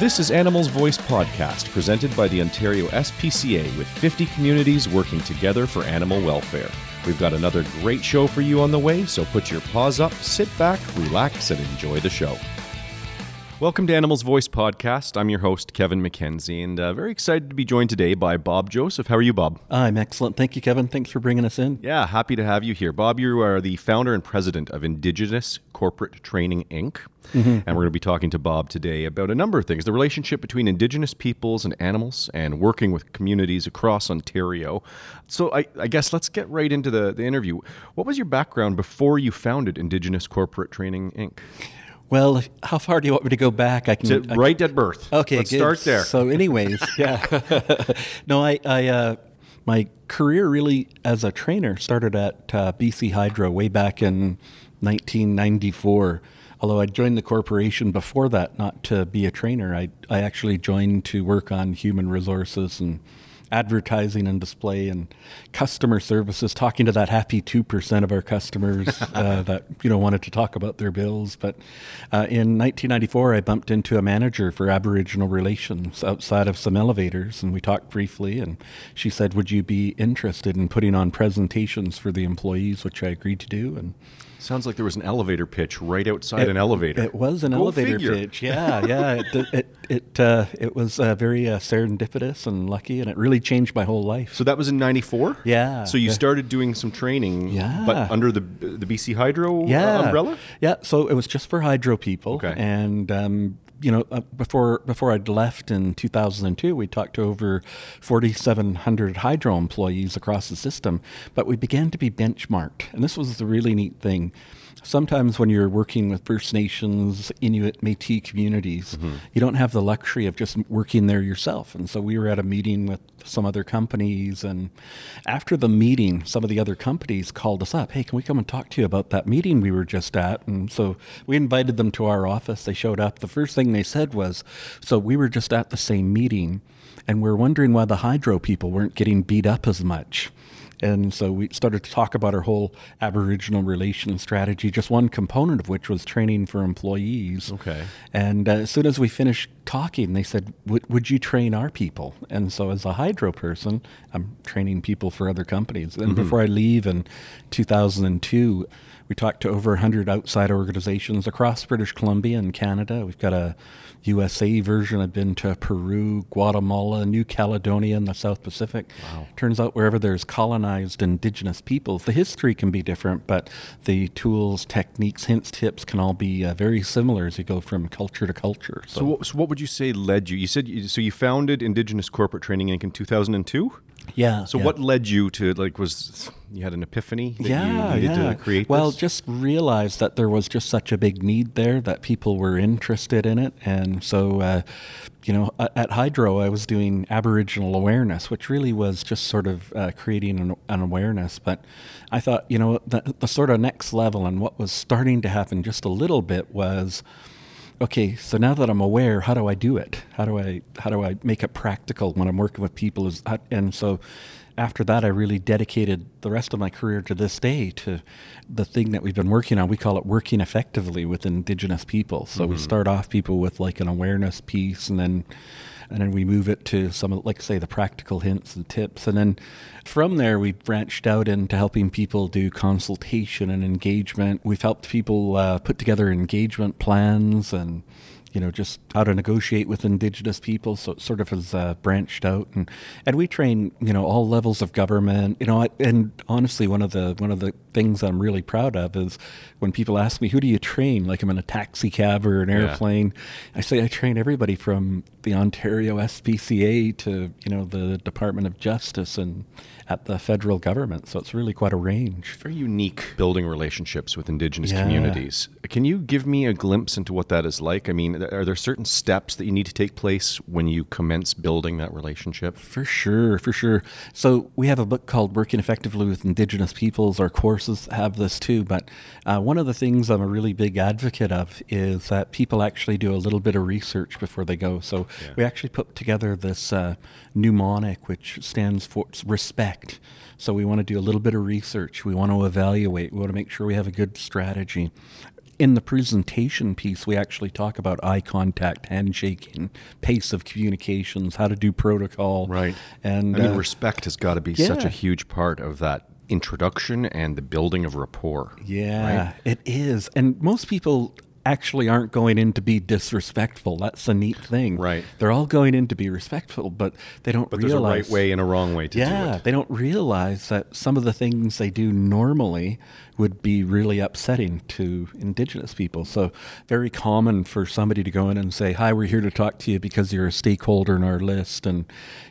This is Animals Voice Podcast, presented by the Ontario SPCA with 50 communities working together for animal welfare. We've got another great show for you on the way, so put your paws up, sit back, relax, and enjoy the show. Welcome to Animals Voice Podcast. I'm your host, Kevin McKenzie, and uh, very excited to be joined today by Bob Joseph. How are you, Bob? I'm excellent. Thank you, Kevin. Thanks for bringing us in. Yeah, happy to have you here. Bob, you are the founder and president of Indigenous Corporate Training, Inc. And we're going to be talking to Bob today about a number of things the relationship between Indigenous peoples and animals, and working with communities across Ontario. So, I, I guess let's get right into the, the interview. What was your background before you founded Indigenous Corporate Training, Inc.? Well, how far do you want me to go back? I can To- right at birth. Okay, Let's good. start there. So, anyways, yeah. no, I, I, uh, my career really as a trainer started at uh, BC Hydro way back in 1994. Although I joined the corporation before that, not to be a trainer, I, I actually joined to work on human resources and advertising and display and customer services, talking to that happy 2% of our customers uh, that, you know, wanted to talk about their bills. But uh, in 1994, I bumped into a manager for Aboriginal relations outside of some elevators, and we talked briefly. And she said, Would you be interested in putting on presentations for the employees, which I agreed to do. And Sounds like there was an elevator pitch right outside an elevator. it was an Go elevator figure. pitch. Yeah, yeah. It it it, uh, it was uh, very uh, serendipitous and lucky, and it really changed my whole life. So that was in '94. Yeah, So you started doing some training, Yeah. but under the the BC Hydro uh, yeah. umbrella. Yeah, so it was just for hydro people. Okay. And um, you know, uh, before before I'd left in 2002, we talked to over 4,700 hydro employees across the system, but we began to be benchmarked, and this was the really neat thing. Sometimes when you're working with First Nations, Inuit, Métis communities, mm-hmm. you don't have the luxury of just working there yourself. And so we were at a meeting with some other companies, and after the meeting, some of the other companies called us up. Hey, can we come and talk to you about that meeting we were just at? And so we invited them to our office. They showed up. The first thing they said was, "So we were just at the same meeting, and we're wondering why the hydro people weren't getting beat up as much." And so we started to talk about our whole Aboriginal relations strategy, just one component of which was training for employees. Okay. And uh, as soon as we finished talking, they said, "Would would you train our people?" And so, as a hydro person, I'm training people for other companies. And before I leave in 2002, we talked to over 100 outside organizations across British Columbia and Canada. We've got a USA version. I've been to Peru, Guatemala, New Caledonia, and the South Pacific. Wow. Turns out wherever there's colonized indigenous peoples, the history can be different, but the tools, techniques, hints, tips can all be uh, very similar as you go from culture to culture. So, what, so what would you say led you? You said you, so. You founded Indigenous Corporate Training Inc. in 2002. yeah. So yeah. what led you to like was you had an epiphany that yeah, yeah. well, this? just realized that there was just such a big need there that people were interested in it, and so uh, you know, at Hydro, I was doing Aboriginal awareness, which really was just sort of uh, creating an, an awareness. But I thought, you know, the, the sort of next level and what was starting to happen just a little bit was okay so now that i'm aware how do i do it how do i how do i make it practical when i'm working with people is and so after that i really dedicated the rest of my career to this day to the thing that we've been working on. We call it working effectively with indigenous people. So we start off people with like an awareness piece and then and then we move it to some of like say the practical hints and tips. And then from there we branched out into helping people do consultation and engagement. We've helped people uh, put together engagement plans and you know just how to negotiate with indigenous people so it sort of has uh, branched out and and we train you know all levels of government you know and honestly one of the one of the things i'm really proud of is when people ask me who do you train like i'm in a taxi cab or an Yeah. airplane i say i train everybody from the ontario spca to you know the department of justice and at the federal government so it's really quite a range very unique building relationships with Indigenous Yeah. communities. Can you give me a glimpse into what that is like? I mean, are there certain steps that you need to take place when you commence building that relationship? For sure, for sure. So we have a book called Working Effectively with Indigenous Peoples. Our courses have this too. But uh, one of the things I'm a really big advocate of is that people actually do a little bit of research before they go. So we actually put together this uh, mnemonic, which stands for respect. So we want to do a little bit of research. We want to evaluate. We want to make sure we have a good strategy. In the presentation piece, we actually talk about eye contact, handshaking, pace of communications, how to do protocol. Right. And I mean, uh, respect has got to be such a huge part of that introduction and the building of rapport. Yeah, right? it is. And most people actually aren't going in to be disrespectful. That's a neat thing. Right. They're all going in to be respectful, but they don't But there's a right way and a wrong way to yeah, do it. they don't realize that some of the things they do normally would be really upsetting to indigenous people. So very common for somebody to go in and say, "Hi, we're here to talk to you because you're a stakeholder in our list." And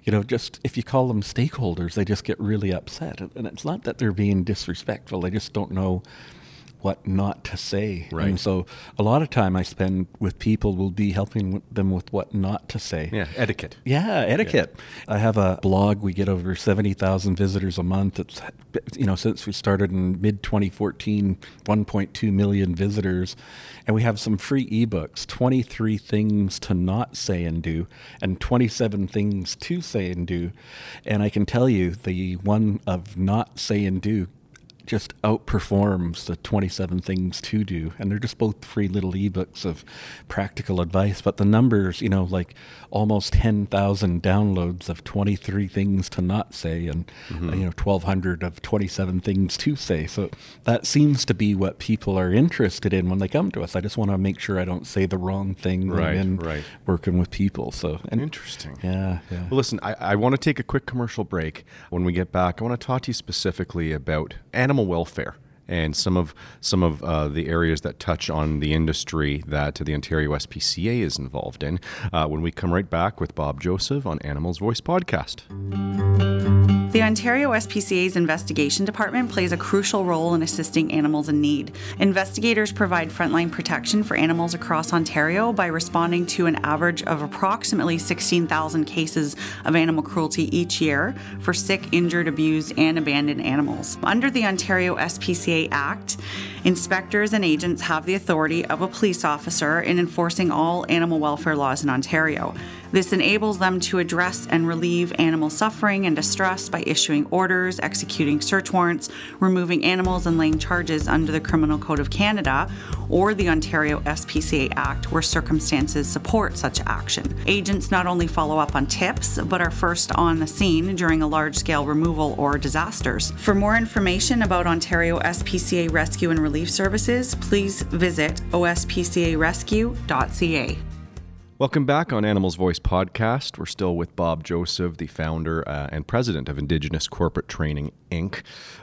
you know, just if you call them stakeholders, they just get really upset. And it's not that they're being disrespectful; they just don't know what not to say. Right. And so a lot of time I spend with people will be helping them with what not to say. Yeah, etiquette. Yeah, etiquette. I have a blog. We get over 70,000 visitors a month. It's, you know, since we started in mid 2014, 1.2 million visitors. And we have some free ebooks 23 things to not say and do, and 27 things to say and do. And I can tell you the one of not say and do just outperforms the 27 things to do and they're just both free little ebooks of practical advice but the numbers you know like almost 10,000 downloads of 23 things to not say and Mm-hmm. you know 1200 of 27 things to say so that seems to be what people are interested in when they come to us i just want to make sure i don't say the wrong thing when Right, I'm right. working with people so and Interesting. yeah yeah Well, listen, I, I want to take a quick commercial break. When we get back, I want to talk to you specifically about animal welfare and some of some of uh, the areas that touch on the industry that the Ontario SPCA is involved in. Uh, when we come right back with Bob Joseph on Animals Voice podcast. The Ontario SPCA's investigation department plays a crucial role in assisting animals in need. Investigators provide frontline protection for animals across Ontario by responding to an average of approximately 16,000 cases of animal cruelty each year for sick, injured, abused, and abandoned animals. Under the Ontario SPCA Act, inspectors and agents have the authority of a police officer in enforcing all animal welfare laws in Ontario. This enables them to address and relieve animal suffering and distress by issuing orders, executing search warrants, removing animals, and laying charges under the Criminal Code of Canada or the Ontario SPCA Act where circumstances support such action. Agents not only follow up on tips, but are first on the scene during a large scale removal or disasters. For more information about Ontario SPCA Rescue and Relief Services, please visit ospcarescue.ca. Welcome back on Animals Voice podcast. We're still with Bob Joseph, the founder uh, and president of Indigenous Corporate Training Inc.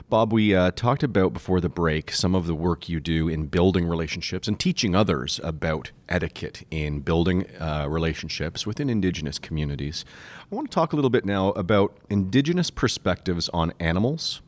Bob, we uh, talked about before the break some of the work you do in building relationships and teaching others about etiquette in building uh, relationships within Indigenous communities. I want to talk a little bit now about Indigenous perspectives on animals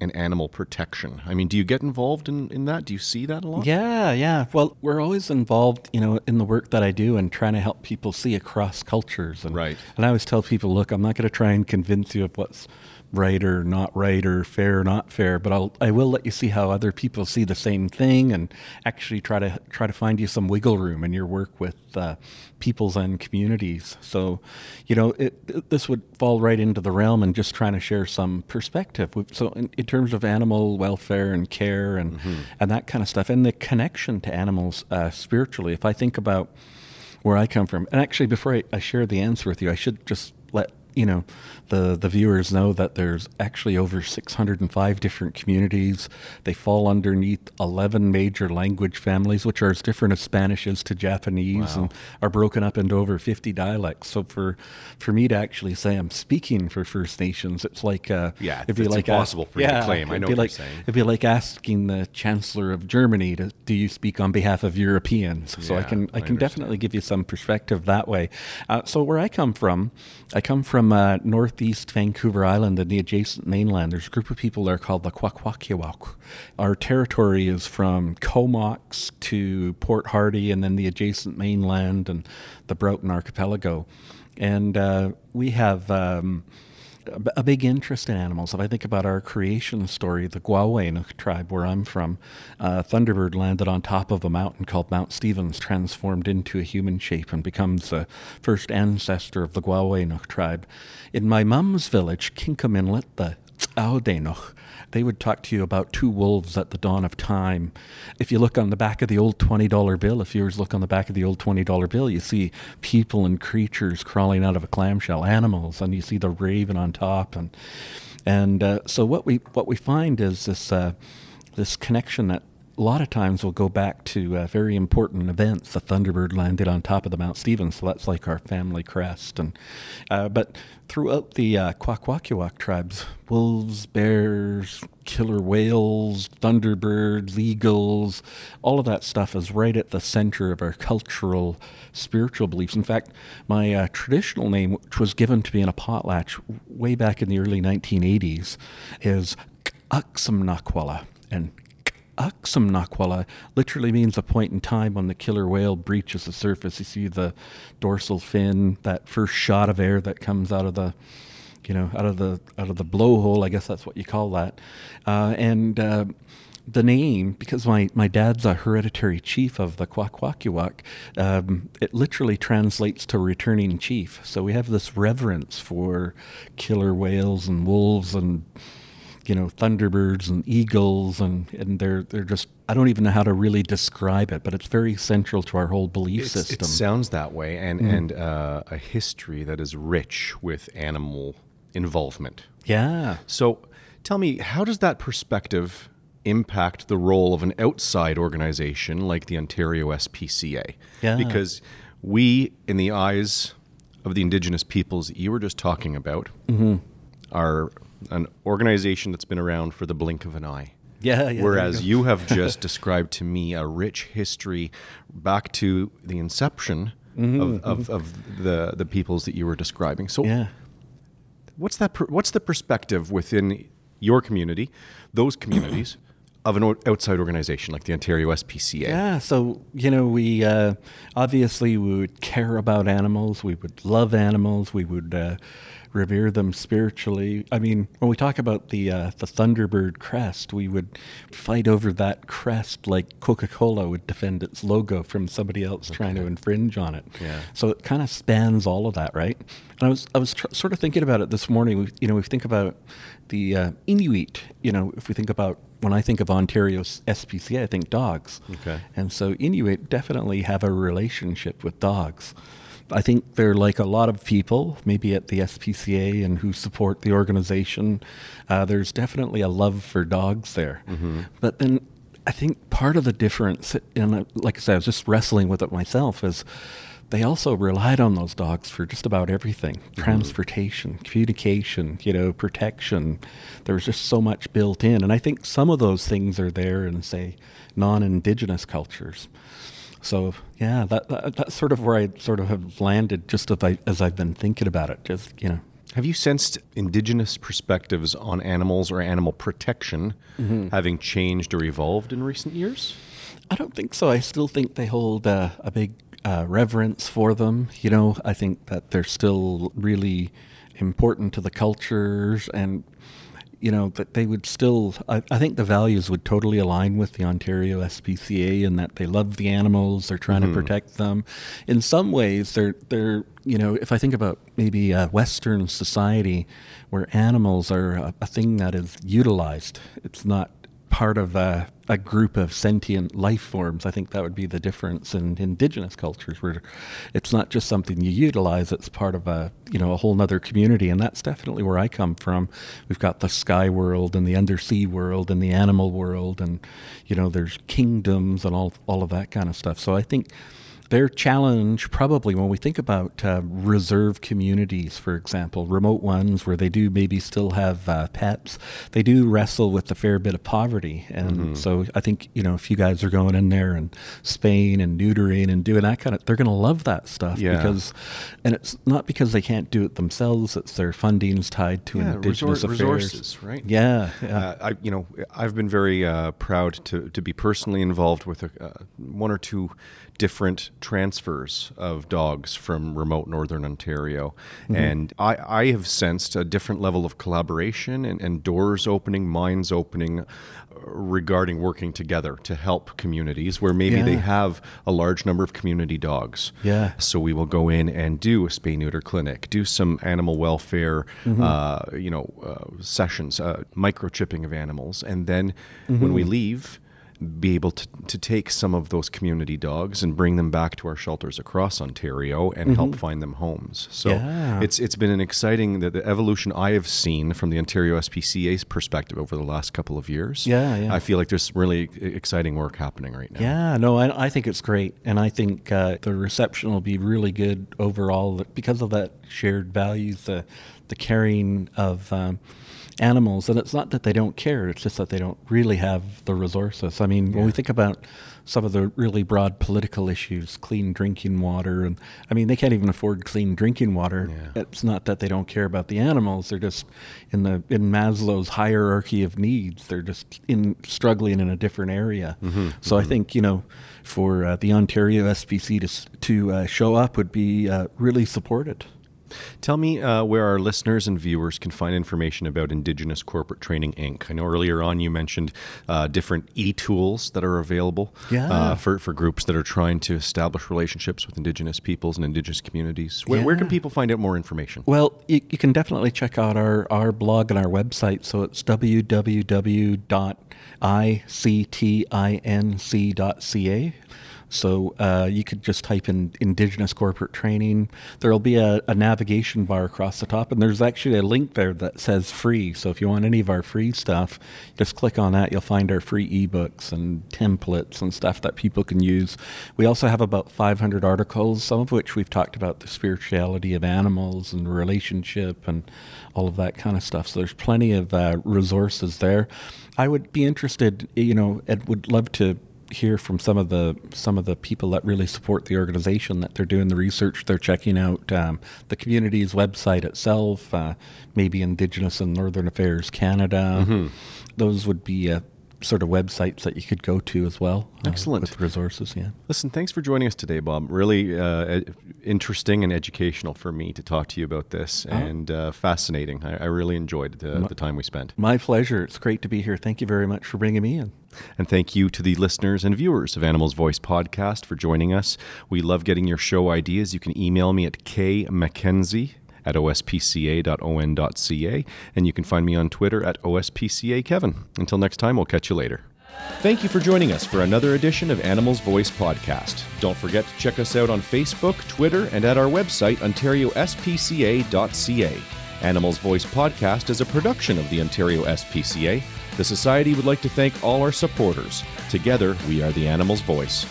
and animal protection. I mean, do you get involved in, in that? Do you see that a lot? Yeah, yeah. Well, we're always involved, you know, in the work that I do and trying to help people see across cultures. And, Right. And I always tell people, look, I'm not going to try and convince you of what's right or not right or fair or not fair, but I'll I will let you see how other people see the same thing and actually try to try to find you some wiggle room in your work with uh, peoples and communities. So, you know, it, it- this would fall right into the realm and just trying to share some perspective. So, in, in terms of animal welfare and care and and that kind of stuff, and the connection to animals uh, spiritually. If I think about where I come from, and actually, before I, I share the answer with you, I should just you know the the viewers know that there's actually over 605 different communities. They fall underneath 11 major language families, which are as different as Spanish is to Japanese, and are broken up into over 50 dialects. So for for me to actually say I'm speaking for First Nations, it's like uh, Yeah, it'd be it's like impossible for you to claim. I know what you're like, saying. It'd be like asking the Chancellor of Germany to do you speak on behalf of Europeans. So I can I I can understand. definitely give you some perspective that way. Uh, so where I come from, I come from uh, northeast Vancouver Island and the adjacent mainland. There's a group of people there called the Kwakwaka'wakw. Our territory is from Comox to Port Hardy and then the adjacent mainland and the Broughton Archipelago. And uh, we have... Um, a big interest in animals. If I think about our creation story, the Gwawaenuk tribe, where I'm from, uh, Thunderbird landed on top of a mountain called Mount Stevens, transformed into a human shape, and becomes the first ancestor of the Gwawaenuk tribe. In my mum's village, Kingcome Inlet, the Aodenoch. They would talk to you about two wolves at the dawn of time. If you look on the back of the old $20 bill, if viewers look on the back of the old $20 bill, you see people and creatures crawling out of a clamshell, animals, and you see the raven on top. And, and uh, so what we, what we find is this, uh, this connection that a lot of times we'll go back to uh, very important events. The Thunderbird landed on top of the Mount Stephen, so that's like our family crest. And uh, but throughout the uh, Kwakwaka'wakw tribes, wolves, bears, killer whales, thunderbirds, eagles, all of that stuff is right at the center of our cultural, spiritual beliefs. In fact, my uh, traditional name, which was given to me in a potlatch way back in the early 1980s, is Aksamnakwala. And Aksamnakwala literally means a point in time when the killer whale breaches the surface. You see the dorsal fin, that first shot of air that comes out of the, you know, out of the out of the blowhole. I guess that's what you call that. Uh, and uh, the name, because my, my dad's a hereditary chief of the Kwakwaka'wakw, um, it literally translates to returning chief. So we have this reverence for killer whales and wolves and you know thunderbirds and eagles and and they're they're just I don't even know how to really describe it, but it's very central to our whole belief It's- system. It sounds that way, and Mm-hmm. and uh, a history that is rich with animal involvement. yeah. So, tell me, how does that perspective impact the role of an outside organization like the Ontario SPCA? Yeah. Because we, in the eyes of the Indigenous peoples that you were just talking about, Mm-hmm. are an organization that's been around for the blink of an eye. Yeah, yeah, there you Whereas you have just described to me a rich history back to the inception of, of, of the, the peoples that you were describing. So, Mm-hmm, Yeah. what's that? Per, what's the perspective within your community, those communities, of an o- outside organization like the Ontario SPCA? Yeah, so you know, we uh, obviously we would care about animals. We would love animals. We would uh, revere them spiritually. I mean, when we talk about the uh, the Thunderbird crest, we would fight over that crest like Coca Cola would defend its logo from somebody else trying to infringe on it. Yeah. So it kind of spans all of that, right? And I was I was tr- sort of thinking about it this morning. We, you know, we think about the uh, Inuit. You know, if we think about when I think of Ontario's SPCA, I think dogs. Okay. And so Inuit definitely have a relationship with dogs. I think they're like a lot of people, maybe at the SPCA and who support the organization. Uh, there's definitely a love for dogs there. But then I think part of the difference, and like I said, I was just wrestling with it myself, is they also relied on those dogs for just about everything transportation, communication, you know, protection. There was just so much built in. And I think some of those things are there in, say, non indigenous cultures. So, yeah, that, that, that's sort of where I sort of have landed just as, I, as I've been thinking about it. Just, you know, Have you sensed indigenous perspectives on animals or animal protection Mm-hmm. having changed or evolved in recent years? I don't think so. I still think they hold uh, a big uh, reverence for them. You know, I think that they're still really important to the cultures and you know that they would still I, I think the values would totally align with the ontario spca in that they love the animals they're trying to mm-hmm. protect them. In some ways they're they're you know if i think about maybe a western society where animals are a, a thing that is utilized it's not part of a, a group of sentient life forms. I think that would be the difference in indigenous cultures, where it's not just something you utilize; it's part of a you know a whole other community, and that's definitely where I come from. We've got the sky world and the undersea world and the animal world, and you know there's kingdoms and all all of that kind of stuff. So I think their challenge probably when we think about uh, reserve communities for example remote ones where they do maybe still have uh, pets they do wrestle with a fair bit of poverty and Mm-hmm. so i think you know if you guys are going in there and spaying and neutering and doing that kind of they're going to love that stuff Yeah. because and it's not because they can't do it themselves it's their funding's tied to Yeah, indigenous resor- affairs resources, right? yeah yeah Uh, I, you know, I've been very uh, proud to, to be personally involved with a, uh, one or two different transfers of dogs from remote northern Ontario. And I, I have sensed a different level of collaboration and, and doors opening, minds opening uh, regarding working together to help communities where maybe they have a large number of community dogs. Yeah. So we will go in and do a spay neuter clinic, do some animal welfare, Mm-hmm. uh, you know, uh, sessions, uh, microchipping of animals, and then when Mm-hmm. we leave, be able to, to take some of those community dogs and bring them back to our shelters across Ontario and help find them homes. So Mm-hmm. Yeah. it's it's been an exciting the, the evolution I have seen from the Ontario SPCA's perspective over the last couple of years. Yeah, yeah. I feel like there's really exciting work happening right now. Yeah, no, I, I think it's great, and I think uh, the reception will be really good overall because of that shared values, the the caring of um, animals, and it's not that they don't care; it's just that they don't really have the resources. I mean, when we think about some of the really broad political issues, clean drinking water, and I mean, they can't even afford clean drinking water. It's not that they don't care about the animals; they're just in the in Maslow's hierarchy of needs. They're just in struggling in a different area. So I think you know, for uh, the Ontario SPC to to uh, show up would be uh, really supported. Tell me uh, where our listeners and viewers can find information about Indigenous Corporate Training Inc. I know earlier on you mentioned uh, different e tools that are available Yeah. uh, for, for groups that are trying to establish relationships with Indigenous peoples and Indigenous communities. Where, where can people find out more information? Well, you, you can definitely check out our, our blog and our website. So it's www.ictinc.ca. So uh, you could just type in Indigenous Corporate Training. There'll be a, a navigation bar across the top, and there's actually a link there that says free. So if you want any of our free stuff, just click on that. You'll find our free ebooks and templates and stuff that people can use. We also have about 500 articles, some of which we've talked about the spirituality of animals and relationship and all of that kind of stuff. So there's plenty of uh, resources there. I would be interested, you know, and would love to hear from some of the some of the people that really support the organization that they're doing the research they're checking out um, the community's website itself uh, maybe indigenous and northern affairs canada. Those would be uh, sort of websites that you could go to as well uh, Excellent. with resources yeah Listen, thanks for joining us today, Bob. Really uh, interesting and educational for me to talk to you about this, and uh, fascinating. I, I really enjoyed the, the time we spent. my pleasure it's great to be here thank you very much for bringing me in And thank you to the listeners and viewers of Animals Voice Podcast for joining us. We love getting your show ideas. You can email me at kmckenzie at ospca.on.ca, and you can find me on Twitter at ospcakevin. Until next time, we'll catch you later. Thank you for joining us for another edition of Animals Voice Podcast. Don't forget to check us out on Facebook, Twitter, and at our website, ontariospca.ca. Animals Voice Podcast is a production of the Ontario SPCA. The Society would like to thank all our supporters. Together, we are the Animals Voice.